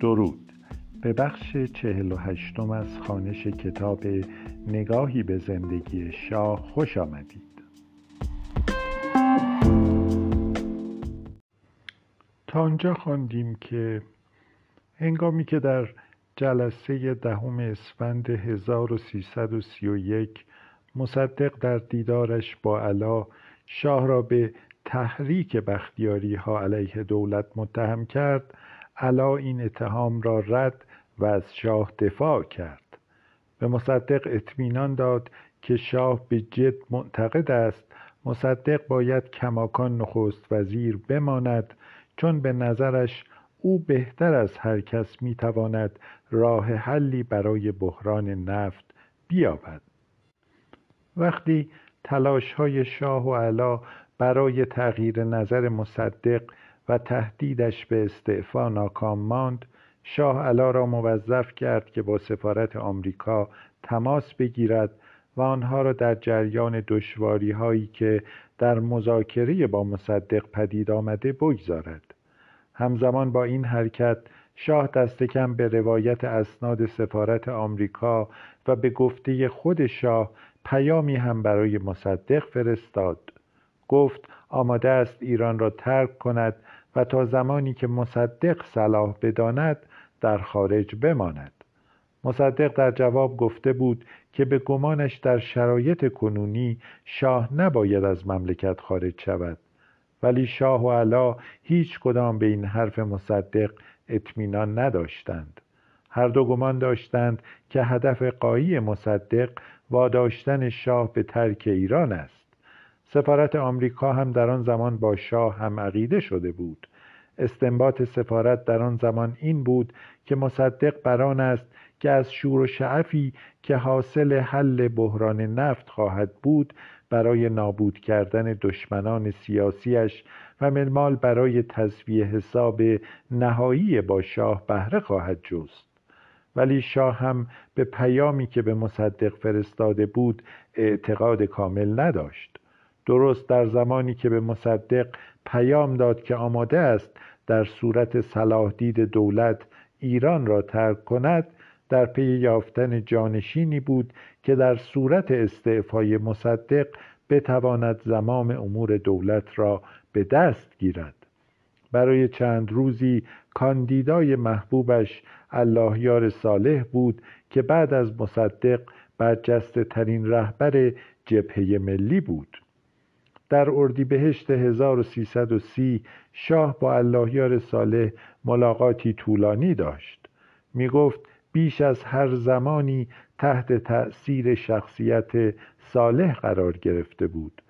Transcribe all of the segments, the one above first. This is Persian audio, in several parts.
درود. به بخش چهل و هشتم از خانش کتاب نگاهی به زندگی شاه خوش آمدید. تا آنجا خواندیم که هنگامی که در جلسه دهم اسفند 1331 مصدق در دیدارش با علا شاه را به تحریک بختیاری ها علیه دولت متهم کرد علا این اتهام را رد و از شاه دفاع کرد. به مصدق اطمینان داد که شاه به جد معتقد است. مصدق باید کماکان نخست وزیر بماند چون به نظرش او بهتر از هر کس می‌تواند راه حلی برای بحران نفت بیابد. وقتی تلاش های شاه و علا برای تغییر نظر مصدق و تهدیدش به استعفا ناکام ماند. شاه علا را موظف کرد که با سفارت آمریکا تماس بگیرد و آنها را در جریان دشواری هایی که در مذاکره با مصدق پدید آمده بگذارد. همزمان با این حرکت شاه دست کم به روایت اسناد سفارت آمریکا و به گفته خود شاه پیامی هم برای مصدق فرستاد. گفت آماده است ایران را ترک کند تا زمانی که مصدق صلاح بداند در خارج بماند. مصدق در جواب گفته بود که به گمانش در شرایط کنونی شاه نباید از مملکت خارج شود. ولی شاه و علا هیچ کدام به این حرف مصدق اطمینان نداشتند. هر دو گمان داشتند که هدف قایی مصدق واداشتن شاه به ترک ایران است. سفارت آمریکا هم در آن زمان با شاه هم عقیده شده بود. استنباط سفارت در آن زمان این بود که مصدق بران است که از شور و شعفی که حاصل حل بحران نفت خواهد بود برای نابود کردن دشمنان سیاسیش و ملمال برای تصویه حساب نهایی با شاه بهره خواهد جست. ولی شاه هم به پیامی که به مصدق فرستاده بود اعتقاد کامل نداشت. درست در زمانی که به مصدق پیام داد که آماده است در صورت صلاح دید دولت ایران را ترک کند در پی یافتن جانشینی بود که در صورت استعفای مصدق بتواند زمام امور دولت را به دست گیرد. برای چند روزی کاندیدای محبوبش اللهیار صالح بود که بعد از مصدق برجسته ترین رهبر جبهه ملی بود. در اردیبهشت 1330 شاه با اللهیار صالح ملاقاتی طولانی داشت. می گفت بیش از هر زمانی تحت تأثیر شخصیت صالح قرار گرفته بود.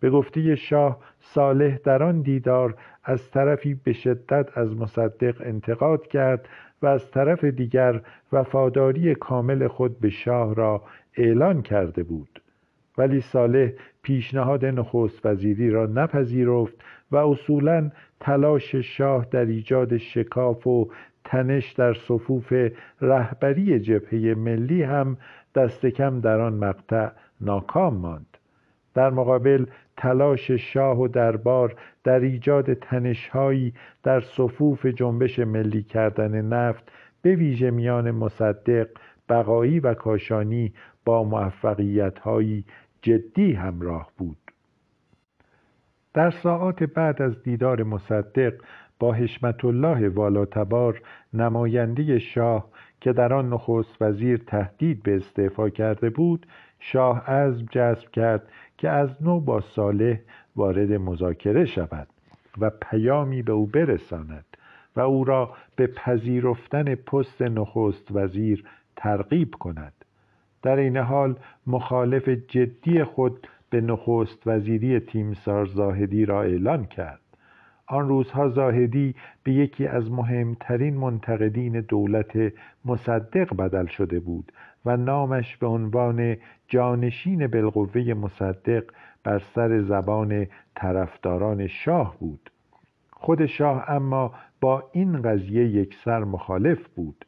به گفته شاه صالح در آن دیدار از طرفی به شدت از مصدق انتقاد کرد و از طرف دیگر وفاداری کامل خود به شاه را اعلان کرده بود. ولی صالح پیشنهاد نخست وزیری را نپذیرفت و اصولا تلاش شاه در ایجاد شکاف و تنش در صفوف رهبری جبهه ملی هم دست کم در آن مقطع ناکام ماند. در مقابل تلاش شاه و دربار در ایجاد تنشهایی در صفوف جنبش ملی کردن نفت به ویژه میان مصدق بقایی و کاشانی با موفقیتهایی جدی همراه بود. در ساعات بعد از دیدار مصدق با حشمت الله والاتبار نماینده شاه که در آن نخست وزیر تهدید به استعفا کرده بود شاه عزم جذب کرد که از نو با صالح وارد مذاکره شود و پیامی به او برساند و او را به پذیرفتن پست نخست وزیر ترغیب کند. در این حال مخالف جدی خود به نخست وزیری تیمسار زاهدی را اعلان کرد. آن روزها زاهدی به یکی از مهمترین منتقدین دولت مصدق بدل شده بود و نامش به عنوان جانشین بالقوه مصدق بر سر زبان طرفداران شاه بود. خود شاه اما با این قضیه یکسر مخالف بود.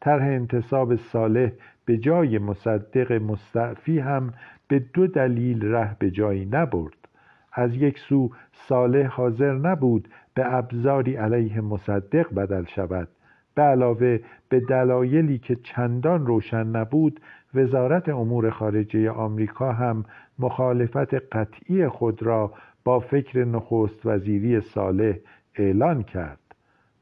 طرح انتصاب صالح به جای مصدق مستعفی هم به دو دلیل ره به جایی نبرد. از یک سو صالح حاضر نبود به ابزاری علیه مصدق بدل شود. به علاوه به دلایلی که چندان روشن نبود وزارت امور خارجه آمریکا هم مخالفت قطعی خود را با فکر نخست وزیری صالح اعلان کرد.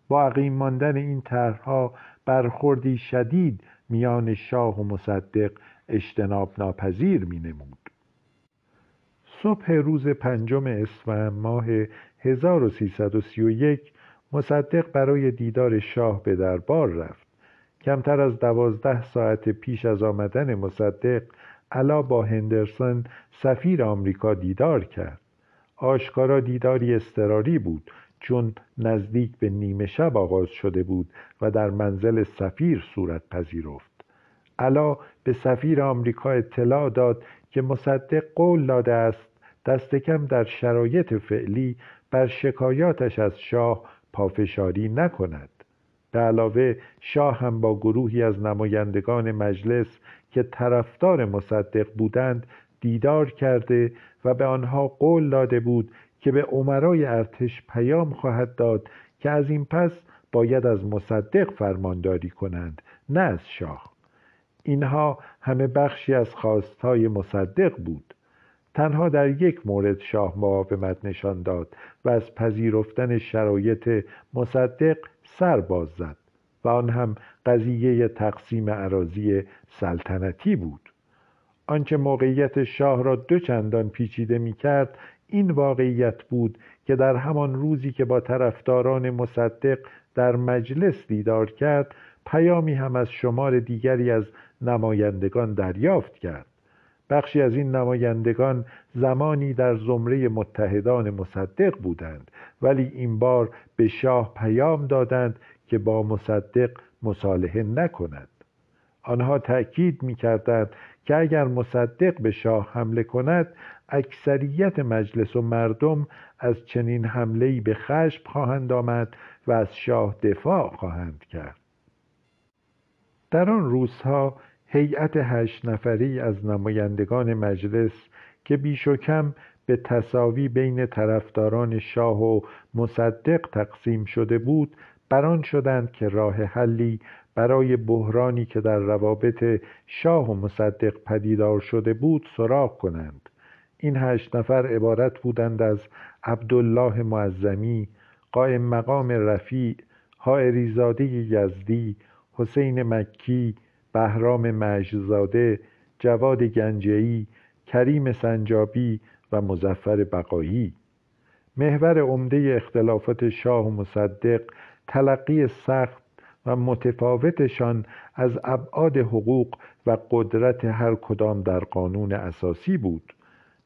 با عقیم ماندن این طرحها برخوردی شدید میان شاه و مصدق اجتناب ناپذیر می نمود. صبح روز پنجم اسفند ماه 1331 مصدق برای دیدار شاه به دربار رفت. کمتر از دوازده ساعت پیش از آمدن مصدق علا با هندرسون سفیر آمریکا دیدار کرد. آشکارا دیداری استراری بود. چون نزدیک به نیمه شب آغاز شده بود و در منزل سفیر صورت پذیرفت. علا به سفیر آمریکا اطلاع داد که مصدق قول داده است دست کم در شرایط فعلی بر شکایاتش از شاه پافشاری نکند. به علاوه شاه هم با گروهی از نمایندگان مجلس که طرفدار مصدق بودند دیدار کرده و به آنها قول داده بود که به عمرای ارتش پیام خواهد داد که از این پس باید از مصدق فرمانداری کنند نه از شاه. اینها همه بخشی از خواستهای مصدق بود. تنها در یک مورد شاه مقاومت نشان داد و از پذیرفتن شرایط مصدق سر باز زد و آن هم قضیه تقسیم عراضی سلطنتی بود. آنچه موقعیت شاه را دو چندان پیچیده می کرد این واقعیت بود که در همان روزی که با طرفداران مصدق در مجلس دیدار کرد پیامی هم از شمار دیگری از نمایندگان دریافت کرد. بخشی از این نمایندگان زمانی در زمره متحدان مصدق بودند ولی این بار به شاه پیام دادند که با مصدق مصالحه نکند. آنها تأکید می کردند که اگر مصدق به شاه حمله کند اکثریت مجلس و مردم از چنین حمله‌ای به خشم خواهند آمد و از شاه دفاع خواهند کرد. در آن روزها هیئت هشت نفری از نمایندگان مجلس که بیش و کم به تصاوی بین طرفداران شاه و مصدق تقسیم شده بود بران شدند که راه حلی برای بحرانی که در روابط شاه و مصدق پدیدار شده بود سراغ کنند. این هشت نفر عبارت بودند از عبدالله معظمی قائم مقام رفیع حائریزاده یزدی حسین مکی بهرام مجزاده جواد گنجهی کریم سنجابی و مزفر بقایی. محور عمده اختلافات شاه و مصدق تلقی سخت و متفاوتشان از ابعاد حقوق و قدرت هر کدام در قانون اساسی بود.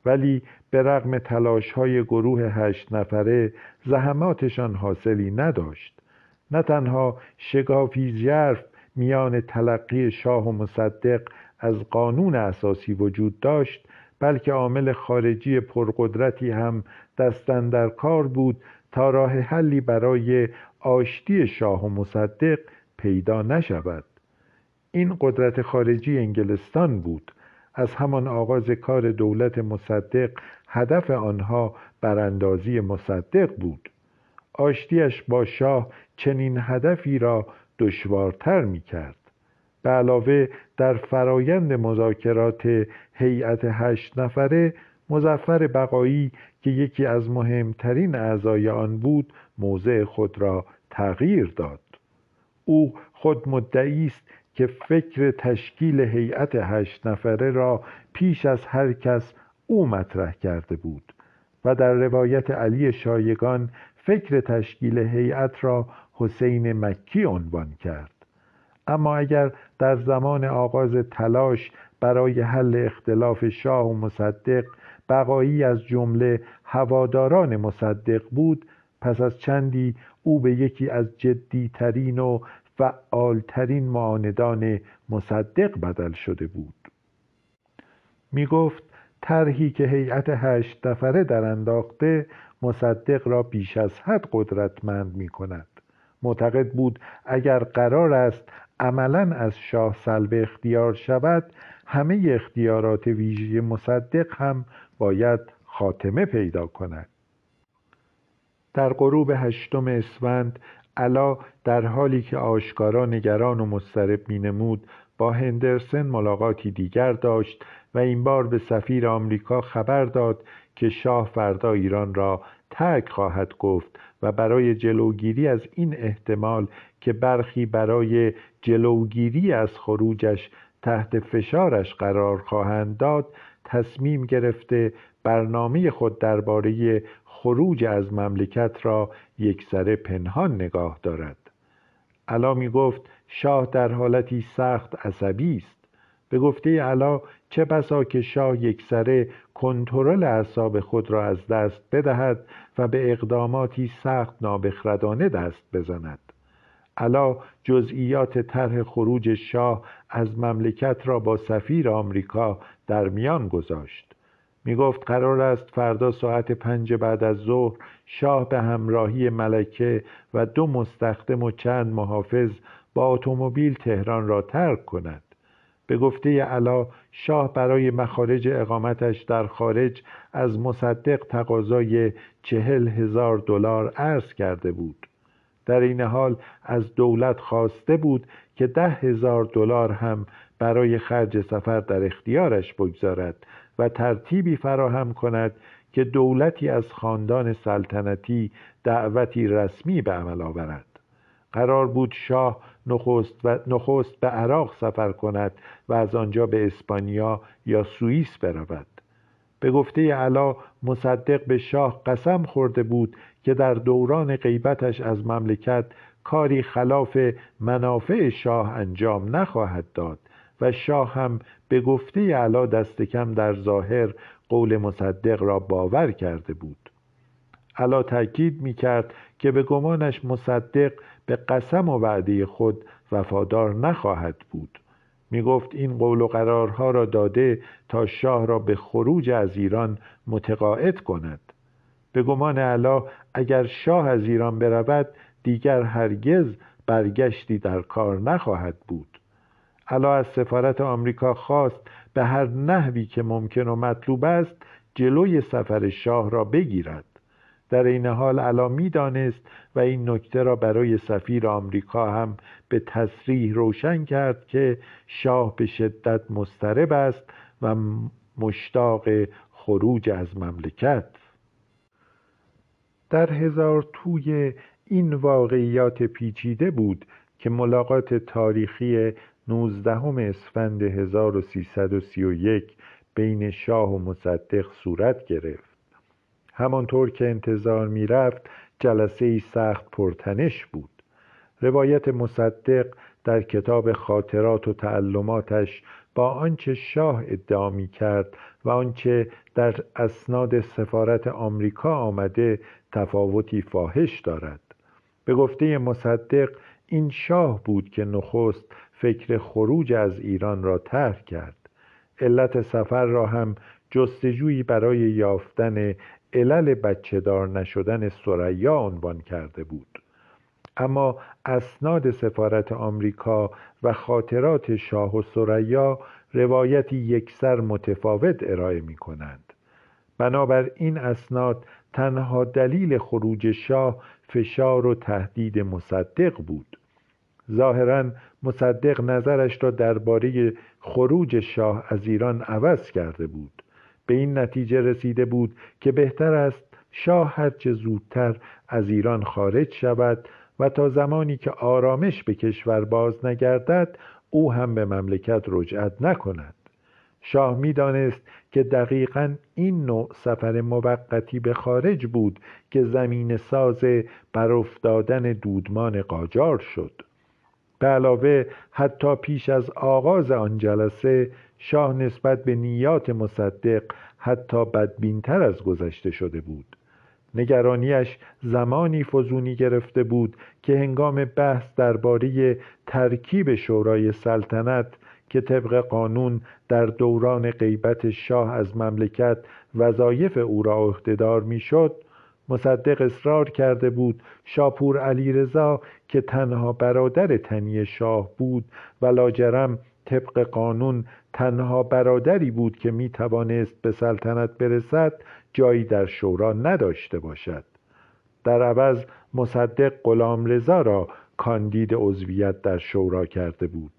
ولی به رغم تلاش های گروه هشت نفره زحماتشان حاصلی نداشت. نه تنها شگافی ژرف میان تلقی شاه و مصدق از قانون اساسی وجود داشت بلکه عامل خارجی پرقدرتی هم دستن در کار بود تا راه حلی برای آشتی شاه و مصدق پیدا نشود. این قدرت خارجی انگلستان بود. از همان آغاز کار دولت مصدق هدف آنها براندازی مصدق بود. آشتیش با شاه چنین هدفی را دشوارتر می کرد به علاوه در فرایند مذاکرات هیئت هشت نفره مزفر بقایی که یکی از مهمترین اعضای آن بود موضع خود را تغییر داد. او خود مدعی است که فکر تشکیل هیئت هشت نفره را پیش از هر کس او مطرح کرده بود و در روایت علی شایگان فکر تشکیل هیئت را حسین مکی عنوان کرد. اما اگر در زمان آغاز تلاش برای حل اختلاف شاه و مصدق بقایی از جمله هواداران مصدق بود پس از چندی او به یکی از جدیترین و فعالترین معاندان مصدق بدل شده بود. می گفت طرحی که هیئت هشت نفره در انداخته مصدق را بیش از حد قدرتمند می کند معتقد بود اگر قرار است عملا از شاه سلب اختیار شود همه اختیارات ویژه مصدق هم باید خاتمه پیدا کند. در غروب هشتم اسفند علا در حالی که آشکارا نگران و مضطرب مینمود با هندرسن ملاقاتی دیگر داشت و این بار به سفیر آمریکا خبر داد که شاه فردا ایران را ترک خواهد گفت و برای جلوگیری از این احتمال که برخی برای جلوگیری از خروجش تحت فشارش قرار خواهند داد تصمیم گرفته برنامه خود درباره خروج از مملکت را یکسره پنهان نگاه دارد. علا می گفت شاه در حالتی سخت عصبی است. به گفته علا چه بسا که شاه یکسره کنترل اعصاب خود را از دست بدهد و به اقداماتی سخت نابخردانه دست بزند. علا جزئیات طرح خروج شاه از مملکت را با سفیر آمریکا در میان گذاشت. می گفت قرار است فردا ساعت پنج بعد از ظهر شاه به همراهی ملکه و دو مستخدم و چند محافظ با اتومبیل تهران را ترک کند. به گفته علا شاه برای مخارج اقامتش در خارج از مصدق تقاضای چهل هزار دلار عرض کرده بود. در این حال از دولت خواسته بود که ده هزار دلار هم برای خرج سفر در اختیارش بگذارد و ترتیبی فراهم کند که دولتی از خاندان سلطنتی دعوتی رسمی به عمل آورد. قرار بود شاه نخست, و نخست به عراق سفر کند و از آنجا به اسپانیا یا سوئیس برود. به گفته علا مصدق به شاه قسم خورده بود که در دوران غیبتش از مملکت کاری خلاف منافع شاه انجام نخواهد داد و شاه هم به گفته علا دست کم در ظاهر قول مصدق را باور کرده بود. علا تاکید می کرد که به گمانش مصدق به قسم و وعده خود وفادار نخواهد بود. می گفت این قول و قرارها را داده تا شاه را به خروج از ایران متقاعد کند. به گمان علا اگر شاه از ایران برود دیگر هرگز برگشتی در کار نخواهد بود. علا از سفارت آمریکا خواست به هر نحوی که ممکن و مطلوب است جلوی سفر شاه را بگیرد. در این حال علا می‌دانست و این نکته را برای سفیر آمریکا هم به تصریح روشن کرد که شاه به شدت مضطرب است و مشتاق خروج از مملکت. در هزار توی این واقعیات پیچیده بود که ملاقات تاریخی 19 اسفند 1331 بین شاه و مصدق صورت گرفت. همانطور که انتظار می‌رفت جلسه ای سخت پرتنش بود. روایت مصدق در کتاب خاطرات و تعلماتش با آنچه شاه ادعا می کرد و آنچه در اسناد سفارت آمریکا آمده تفاوتی فاحش دارد. به گفته مصدق این شاه بود که نخست فکر خروج از ایران را طرح کرد. علت سفر را هم جستجویی برای یافتن علل بچه دار نشدن سریا عنوان کرده بود. اما اسناد سفارت آمریکا و خاطرات شاه و سریا روایتی یکسر متفاوت ارائه می کنند بنابر این اسناد تنها دلیل خروج شاه فشار و تهدید مصدق بود. ظاهرا مصدق نظرش را درباره خروج شاه از ایران عوض کرده بود. به این نتیجه رسیده بود که بهتر است شاه هرچه زودتر از ایران خارج شود و تا زمانی که آرامش به کشور باز نگردد او هم به مملکت رجعت نکند. شاه می‌دانست که دقیقا این نوع سفر موقتی به خارج بود که زمین ساز بر افتادن دودمان قاجار شد. به علاوه حتی پیش از آغاز آن جلسه شاه نسبت به نیات مصدق حتی بدبینتر از گذشته شده بود. نگرانیش زمانی فزونی گرفته بود که هنگام بحث درباره ترکیب شورای سلطنت که طبق قانون در دوران غیبت شاه از مملکت وظایف او را عهدهدار می‌شد مصدق اصرار کرده بود شاپور علیرضا که تنها برادر تنی شاه بود و لاجرم طبق قانون تنها برادری بود که می توانست به سلطنت برسد جایی در شورا نداشته باشد. در عوض مصدق غلام رضا را کاندید عضویت در شورا کرده بود.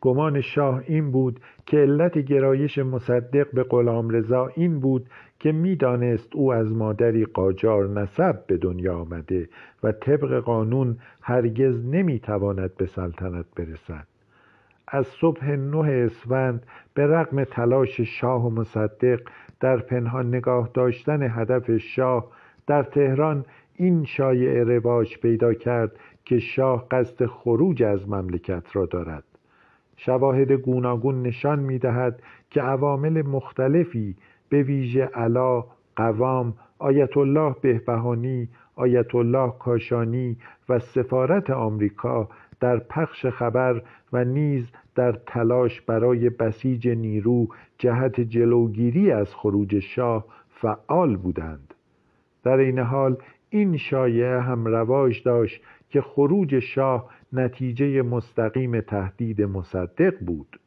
گمان شاه این بود که علت گرایش مصدق به غلام رضا این بود که می‌دانست او از مادری قاجار نسب به دنیا آمده و طبق قانون هرگز نمی‌تواند به سلطنت برسد. از صبح نه اسفند به رغم تلاش شاه و مصدق در پنهان نگاه داشتن هدف شاه در تهران این شایعه رواج پیدا کرد که شاه قصد خروج از مملکت را دارد. شواهد گوناگون نشان می دهد که عوامل مختلفی به ویژه علا، قوام، آیت الله بهبهانی، آیت الله کاشانی و سفارت آمریکا در پخش خبر و نیز در تلاش برای بسیج نیرو جهت جلوگیری از خروج شاه فعال بودند. در این حال این شایعه هم رواج داشت که خروج شاه نتیجه مستقیم تهدید مصدق بود.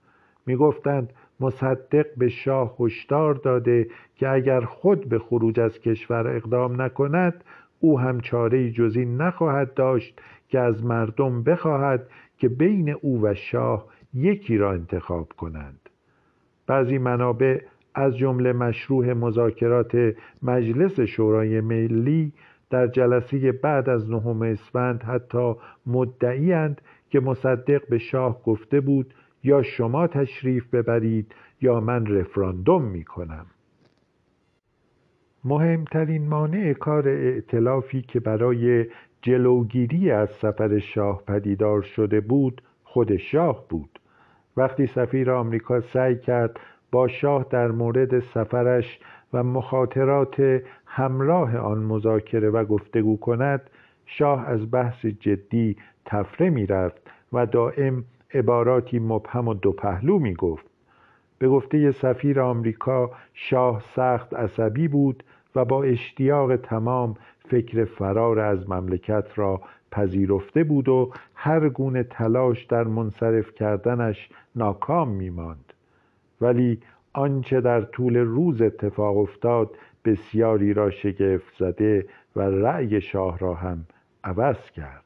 می‌گفتند مصدق به شاه هشدار داده که اگر خود به خروج از کشور اقدام نکند او هم چاره جزی نخواهد داشت که از مردم بخواهد که بین او و شاه یکی را انتخاب کنند. بعضی منابع از جمله مشروع مذاکرات مجلس شورای ملی در جلسه بعد از نهم اسفند حتی مدعیند که مصدق به شاه گفته بود یا شما تشریف ببرید یا من رفراندوم می کنم مهمترین مانع کار ائتلافی که برای جلوگیری از سفر شاه پدیدار شده بود خود شاه بود. وقتی سفیر آمریکا سعی کرد با شاه در مورد سفرش و مخاطرات همراه آن مذاکره و گفتگو کند شاه از بحث جدی تفره می رفت و دائم عباراتی مبهم و دو پهلو می گفت به گفته سفیر آمریکا شاه سخت عصبی بود و با اشتیاق تمام فکر فرار از مملکت را پذیرفته بود و هر گونه تلاش در منصرف کردنش ناکام می ماند. ولی آنچه در طول روز اتفاق افتاد بسیاری را شگفت زده و رأی شاه را هم عوض کرد